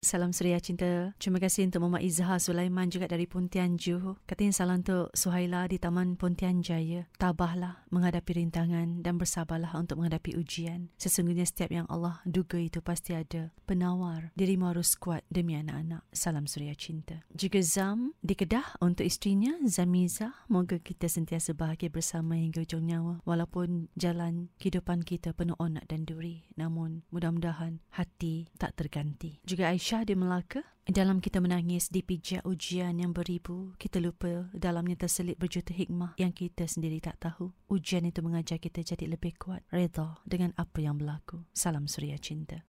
Salam Suria Cinta. Terima kasih untuk Mama Izhar Sulaiman juga dari Pontian Johor. Katanya salam untuk Suhaila di Taman Pontian Jaya. Tabahlah menghadapi rintangan dan bersabarlah untuk menghadapi ujian. Sesungguhnya setiap yang Allah duga itu pasti ada. Penawar, dirimu harus kuat demi anak-anak. Salam Suria Cinta. Juga Zam di Kedah untuk istrinya Zamiza. Moga kita sentiasa bahagia bersama hingga ujung nyawa. Walaupun jalan kehidupan kita penuh onak dan duri. Namun mudah-mudahan hati tak terganti. Juga Aisyah Aisyah di Melaka. Dalam kita menangis di pijak ujian yang beribu, kita lupa dalamnya terselit berjuta hikmah yang kita sendiri tak tahu. Ujian itu mengajar kita jadi lebih kuat, reda dengan apa yang berlaku. Salam Suria Cinta.